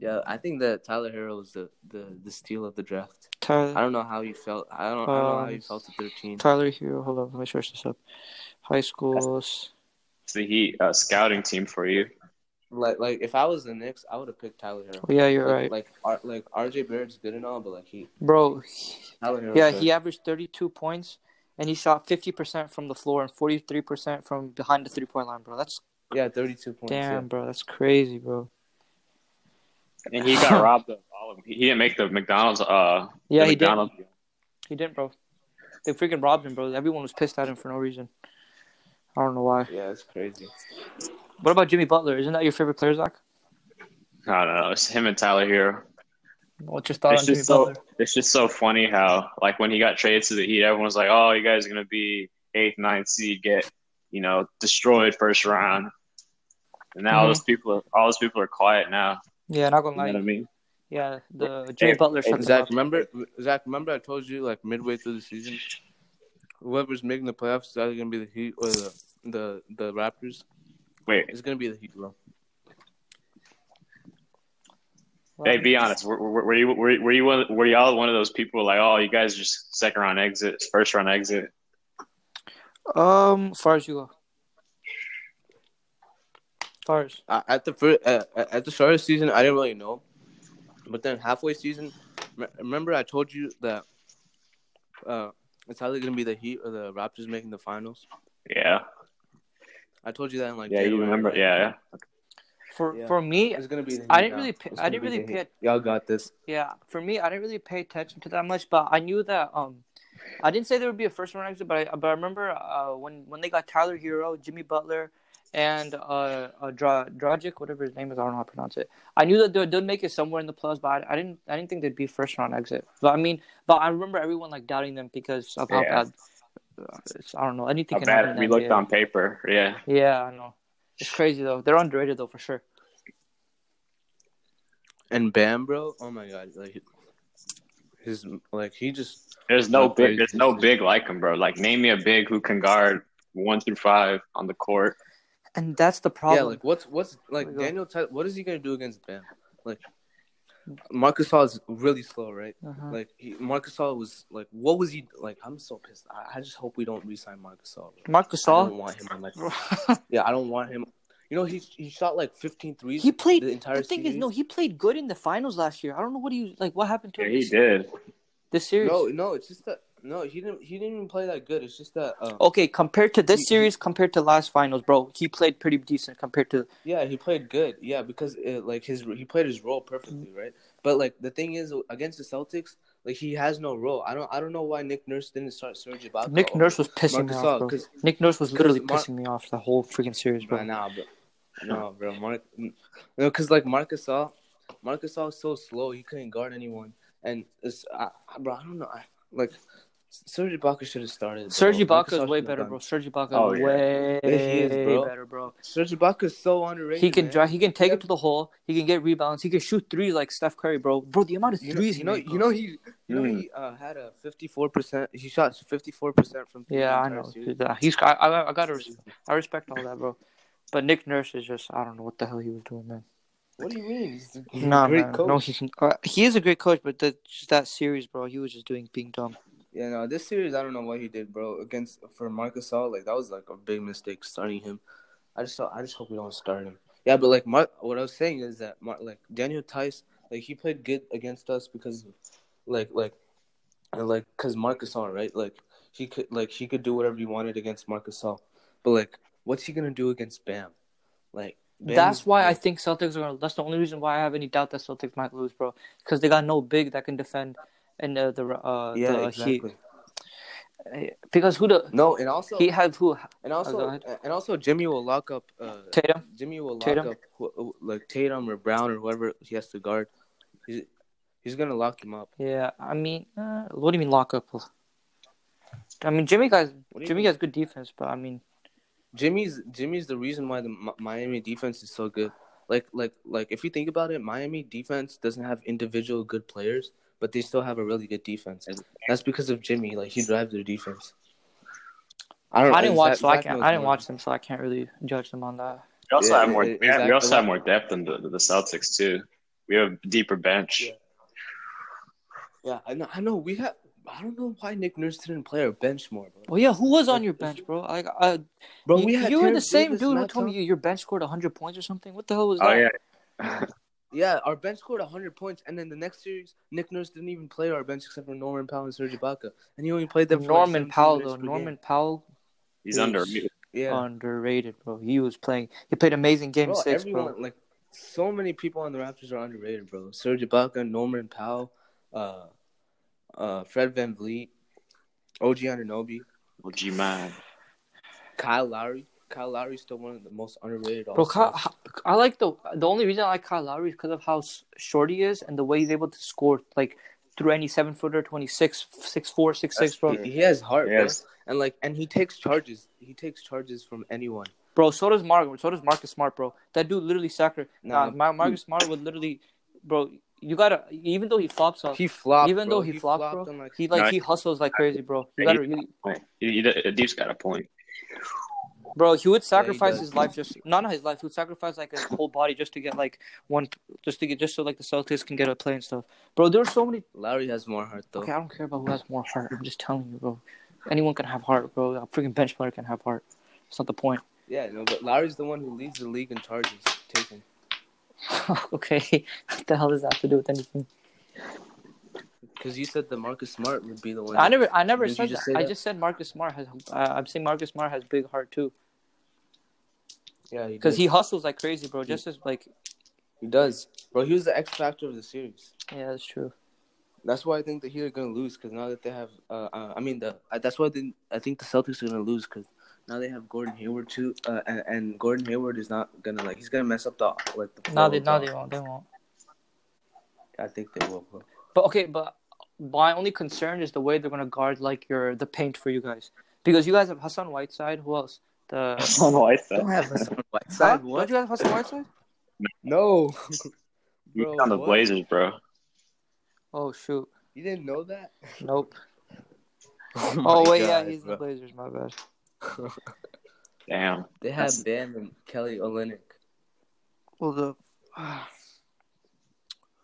Yeah, I think that Tyler Herro was the, the, the steal of the draft. Tyler, I don't know how you felt. I don't, I don't know how Um, you felt at 13. Tyler Herro. Hold up, let me search this up. High schools. It's the Heat uh, scouting team for you. Like like if I was the Knicks, I would have picked Tyler Herro. Yeah, you're like, right, Like R, like RJ Barrett's good and all, but like he bro. Tyler Herro. Yeah, he averaged 32 points and he shot 50% from the floor and 43% from behind the three point line, bro. That's yeah, thirty two points. damn, bro. That's crazy, bro. And he got robbed of all of them. He didn't make the McDonald's. Uh, Yeah, the he did. McDonald's. He didn't, bro. They freaking robbed him, bro. Everyone was pissed at him for no reason. I don't know why. Yeah, yeah, it's crazy. What about Jimmy Butler? Isn't that your favorite player, Zach? I don't know. It's him and Tyler Herro. What's your thought It's on Jimmy just so Butler? it's just so funny how like when he got traded to the Heat, everyone was like, "Oh, you guys are gonna be eighth, ninth seed, get you know destroyed first round." And now all Mhm. those people, are, all those people are quiet now. Yeah, not gonna know lie. what I mean? Yeah, the Jimmy Hey, Butler hey, shut Zach, up. remember Zach, remember I told you like midway through the season, whoever's making the playoffs is either gonna be the Heat or the the the Raptors. Wait, It's gonna be the Heat, bro. hey, be honest. Were, were, were you were, were you one, were y'all one of those people like, "Oh, you guys are just second round exit, first round exit"? Um, as far as you go. As far I, at the first uh, at the start of the season, I didn't really know, but then halfway season, me- remember I told you that uh, it's either gonna be the Heat or the Raptors making the finals. Yeah, I told you that in like yeah, you remember? right? Yeah, yeah. for Yeah. for me, It's gonna be. The Heat I didn't now. really pay- I didn't really the pay Y'all got this. yeah, for me, I didn't really pay attention to that much, but I knew that um, I didn't say there would be a first round exit, but I but I remember uh when when they got Tyler Herro, Jimmy Butler, and uh, uh Dra- Dragic, whatever his name is, I don't know how to pronounce it. I knew that they would make it somewhere in the plus, but I, I didn't I didn't think they'd be first round exit. But I mean, but I remember everyone like doubting them because of how Yeah. bad. Uh, it's, I don't know anything How bad we the looked NBA. on paper. Yeah, Yeah, I know. It's crazy though. They're underrated though for sure. And Bam, bro. Oh my god, like his like he just there's no big. There's no big like him, bro. Like, name me a big who can guard one through five on the court. And that's the problem. yeah. Like what's what's like There we go. Daniel? Ty- what is he gonna do against Bam? Like Marc Gasol is really slow, right? Uh-huh. Like he, Marc Gasol was like, what was he like? I'm so pissed. I, I just hope we don't resign Marc Gasol. bro. Marcus I don't want him on like. Yeah, I don't want him. You know, he he shot like 15 threes. He played. the The, entire thing series. is, no, he played good in the finals last year. I don't know what he like. What happened to Yeah, him he this, did. this series? No, no, it's just that no, he didn't. He didn't even play that good. It's just that. Uh, Okay, compared to this He- series, compared to last finals, bro, he played pretty decent compared to. Yeah, he played good. Yeah, because it, like his he played his role perfectly, right? But like the thing is, against the Celtics, like he has no role. I don't I don't know why Nick Nurse didn't start Serge Ibaka. Nick Nurse was pissing Marcus me off, bro. Nick Nurse was literally Mar- pissing me off the whole freaking series, bro. Nah, nah, bro. No, bro. Mark, no, because like Marc Gasol, Marcus is so slow. He couldn't guard anyone, and it's I, bro. I don't know. I, like Serge Ibaka should have started. bro. Serge Ibaka is way better, bro. Serge Ibaka Oh, is yeah. way Yeah, he is, bro. better, bro. Serge Ibaka is so underrated. He can man. drive. He can take Yeah. it to the hole. He can get rebounds. He can shoot threes like Steph Curry, bro. Bro, the amount of You know, threes you know, he made, you know, he, you know, he uh, had a fifty-four percent. He shot fifty-four percent from. three Yeah, the I know. series. Yeah, He's. I. I, I gotta. I respect all that, bro. But Nick Nurse is just. I don't know what the hell he was doing, man. What do you mean? He's, he's Nah, a great man. coach. No, he's. Uh, he is a great coach, but the, just that series, bro. He was just doing being dumb. Yeah, no, this series I don't know what he did, bro. Against for Marc Gasol, like that was like a big mistake starting him. I just I just hope we don't start him. Yeah, but like Mark, what I was saying is that Mark, like Daniel Theis, like he played good against us because, like like, and like because Marc Gasol, right? Like he could like he could do whatever he wanted against Marc Gasol, but like what's he gonna do against Bam? Like that's why I think Celtics are. gonna That's the only reason why I have any doubt that Celtics might lose, bro. Because they got no big that can defend, and uh, the uh yeah the exactly. Heat. Because who the No, and also he have who and also ahead. and also Jimmy will lock up uh, Tatum. Jimmy will lock Tatum? up like Tatum or Brown or whoever he has to guard. He's he's gonna lock him up. Yeah, I mean, uh, what do you mean lock up? I mean, Jimmy guys. What do you Jimmy has good defense, but I mean, Jimmy's Jimmy's the reason why the Mi- Miami defense is so good. Like like like if you think about it, Miami defense doesn't have individual good players, but they still have a really good defense. And That's because of Jimmy. Like he drives their defense. I don't. I didn't watch, Zach- so I can't. I didn't more. watch them, so I can't really judge them on that. We also Yeah, have more. e- we, we also have more depth than the, the Celtics too. We have a deeper bench. Yeah. Yeah, I know. I know. We have I don't know why Nick Nurse didn't play our bench more, bro. Well, yeah, who was on your bench, bro? Like, uh, Bro, you, we had you were the same Davis, dude who told me Thompson. your bench scored 100 points or something. What the hell was Oh that? yeah. Yeah, our bench scored 100 points, and then the next series, Nick Nurse didn't even play our bench except for Norman Powell and Serge Ibaka, and he only played them. For like Norman 17 Powell, though. Norman game. Powell, He's Yes. under. Yeah, underrated, bro. He was playing. He played amazing game bro, six, everyone bro. like so many people on the Raptors are underrated, bro. Serge Ibaka, Norman Powell, uh, uh, Fred VanVleet, OG Anunoby, OG G man. Kyle Lowry. Kyle Lowry is still one of the most underrated. Bro, Kyle, I like the the only reason I like Kyle Lowry is because of how short he is and the way he's able to score like through any seven footer, 26, 6'4", 6'6", bro. He, he has heart, Yes. bro, and like, and he takes charges. He takes charges from anyone. Bro, so does Mark. So does Marcus Smart, bro. That dude literally sacri- Nah, Nah, Mar- Marcus Smart would literally, bro. You gotta even though he flops off, He flopped. even bro. though he, flops, flopped bro. on, like, he like Nah, he hustles like crazy, bro. You gotta really, He, he, Deep's got a point. Bro. He would sacrifice does. his life just not not his life. He would sacrifice like his whole body just to get like one, just to get just so like the Celtics can get a play and stuff. Bro, there's so many. Lowry has more heart though. Okay, I don't care about who has more heart. I'm just telling you, bro. Anyone can have heart, bro. A freaking bench player can have heart. That's not the point. Yeah, no, but Lowry's the one who leads the league in charges taken. okay, what the hell does that have to do with anything? Because you said that Marcus Smart would be the one. I never, I never said that. I that? just said Marcus Smart has. Uh, I'm saying Marcus Smart has big heart too, Yeah, because did. he hustles like crazy, bro. Just as like, he does, bro. He was the X factor of the series. yeah, that's true. That's why I think the Heat are gonna lose. Because now that they have, uh, uh, I mean, the uh, that's why I think I think the Celtics are gonna lose. Because now they have Gordon Hayward too, uh, and, and Gordon Hayward is not gonna like he's gonna mess up the like the. No, they, no, the they won't. They won't. I think they will. Bro. But okay, but my only concern is the way they're gonna guard like your the paint for you guys, because you guys have Hassan Whiteside. Who else? The on Whiteside. Don't have Hassan Huh? Whiteside. Don't you guys have Hassan Whiteside? No. He's Bro, on the what? Blazers, bro. Oh shoot, You didn't know that? nope. Oh, Oh wait, God, yeah, he's bro. the Blazers. My bad. Damn. They had That's- Bam and Kelly Olynyk. Well, the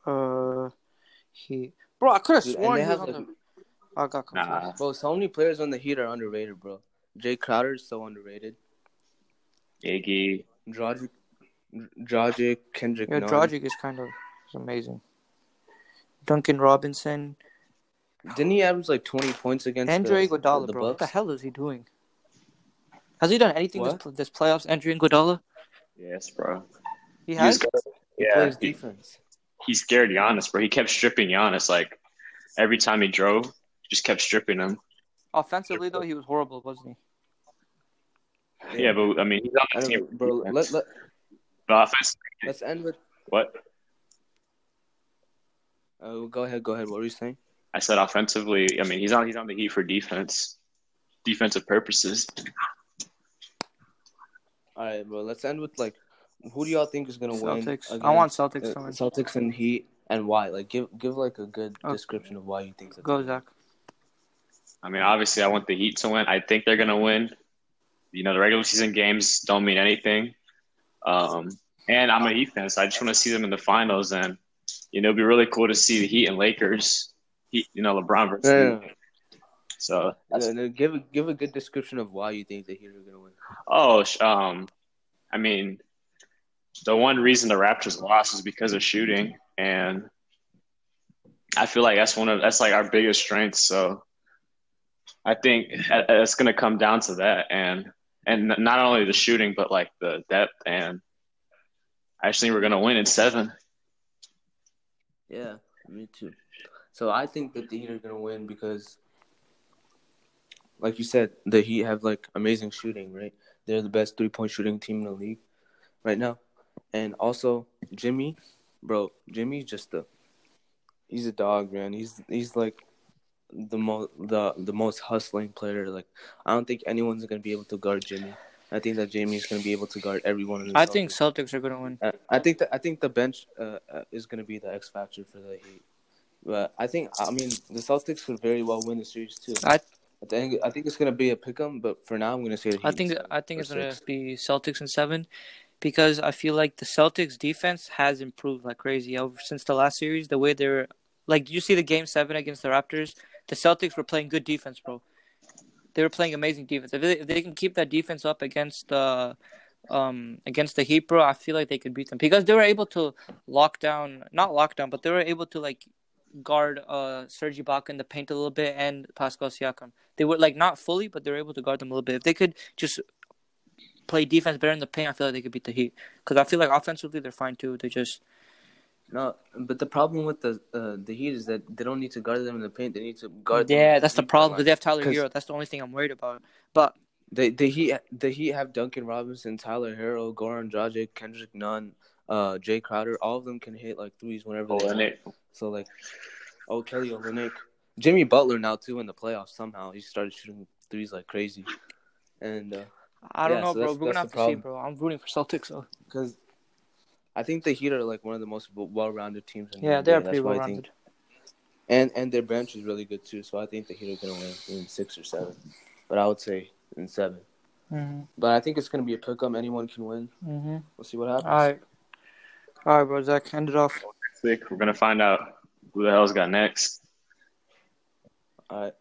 uh, he bro, I could have sworn they he was have, on the. Oh, I got confused. Nah. Bro, so many players on the Heat are underrated, bro. Jae Crowder is so underrated. Iggy. Dragic, Dragic, Kendrick Yeah, Nunn. Dragic is kind of is amazing. Duncan Robinson, Didn't he average like 20 points against Andre the, Iguodala, the bro. What the hell is he doing? Has he done anything this, What? this playoffs? Andre Iguodala, Yes, bro. he He has. was- He yeah, plays he, defense. He scared Giannis, bro. He kept stripping Giannis. Like every time he drove, he just kept stripping him. Offensively though, he was horrible, wasn't he? Yeah, but I mean, he's on the don't team. bro, let, let, But offense, let's end with. what? Uh, go ahead, go ahead. What were you saying? I said offensively. I mean, he's on he's on the Heat for defense, defensive purposes. All right, bro. Let's end with like, who do y'all think is gonna win? Celtics. I want Celtics Uh, to win. Celtics and Heat, and why? Like, give give like a good Okay. description of why you think. that Go, they- Zach. I mean, obviously, I want the Heat to win. I think they're gonna win. You know, the regular season games don't mean anything. Um, and I'm a Heat fan, so I just want to see them in the finals. And you know, it'd be really cool to see the Heat and Lakers. Heat, you know, LeBron versus. No, no, Heat. no. So that's No, no, give a, give a good description of why you think the Heat are gonna win. Oh, sh- um, I mean, the one reason the Raptors lost is because of shooting, and I feel like that's one of that's like our biggest strength. So I think it's going to come down to that, and and not only the shooting, but like the depth, and I just think we're going to win in seven. Yeah, me too. So I think that the Heat are gonna win because, like you said, the Heat have like amazing shooting, right? They're the best three point shooting team in the league right now, and also Jimmy, bro, Jimmy's just a, he's a dog, man. He's he's like the most the the most hustling player. Like I don't think anyone's gonna be able to guard Jimmy. I think that Jamie's gonna be able to guard everyone. In the I think Celtics. Are gonna win. Uh, I think that I think the bench uh, uh, is going to be the X factor for the Heat. But I think I mean the Celtics could very well win the series too. I- I think I think it's going to be a pick 'em, but for now I'm going to say the Heat. I think I think it's gonna be Celtics in seven, because I feel like the Celtics defense has improved like crazy over since the last series. The way they're like, you see the game seven against the Raptors? the Celtics were playing good defense, bro. They were playing amazing defense. If they, if they can keep that defense up against uh, um against the Heat, bro, I feel like they could beat them because they were able to lock down, not lock down, but they were able to like guard uh Serge Ibaka in the paint a little bit and Pascal Siakam. They were like not fully, but they were able to guard them a little bit. If they could just play defense better in the paint, I feel like they could beat the Heat. Because I feel like offensively they're fine too. They just No, but the problem with the uh, the Heat is that they don't need to guard them in the paint. They need to guard. yeah, in that's the deep problem line. because they have Tyler 'Cause- Herro. That's the only thing I'm worried about. But They the Heat the Heat have Duncan Robinson, Tyler Herro, Goran Dragic, Kendrick Nunn, uh, Jae Crowder. All of them can hit like threes whenever they want. Olynyk. So like, oh Kelly Olynyk, Jimmy Butler now too in the playoffs. Somehow he started shooting threes like crazy, and uh, I don't Yeah, know, so bro. that's- We're gonna have the to see, bro. I'm rooting for Celtics, so because I think the Heat are like one of the most well-rounded teams. In the yeah, NBA. they're pretty why well-rounded. And and their bench is really good too. So I think the Heat are gonna win in six or seven, but I would say in seven. Mm-hmm. But I think it's gonna be a pick 'em. Anyone can win. Mm-hmm. We'll see what happens. All right, all right, bro. Zach, end it off. We're gonna find out who the hell's got next. All right.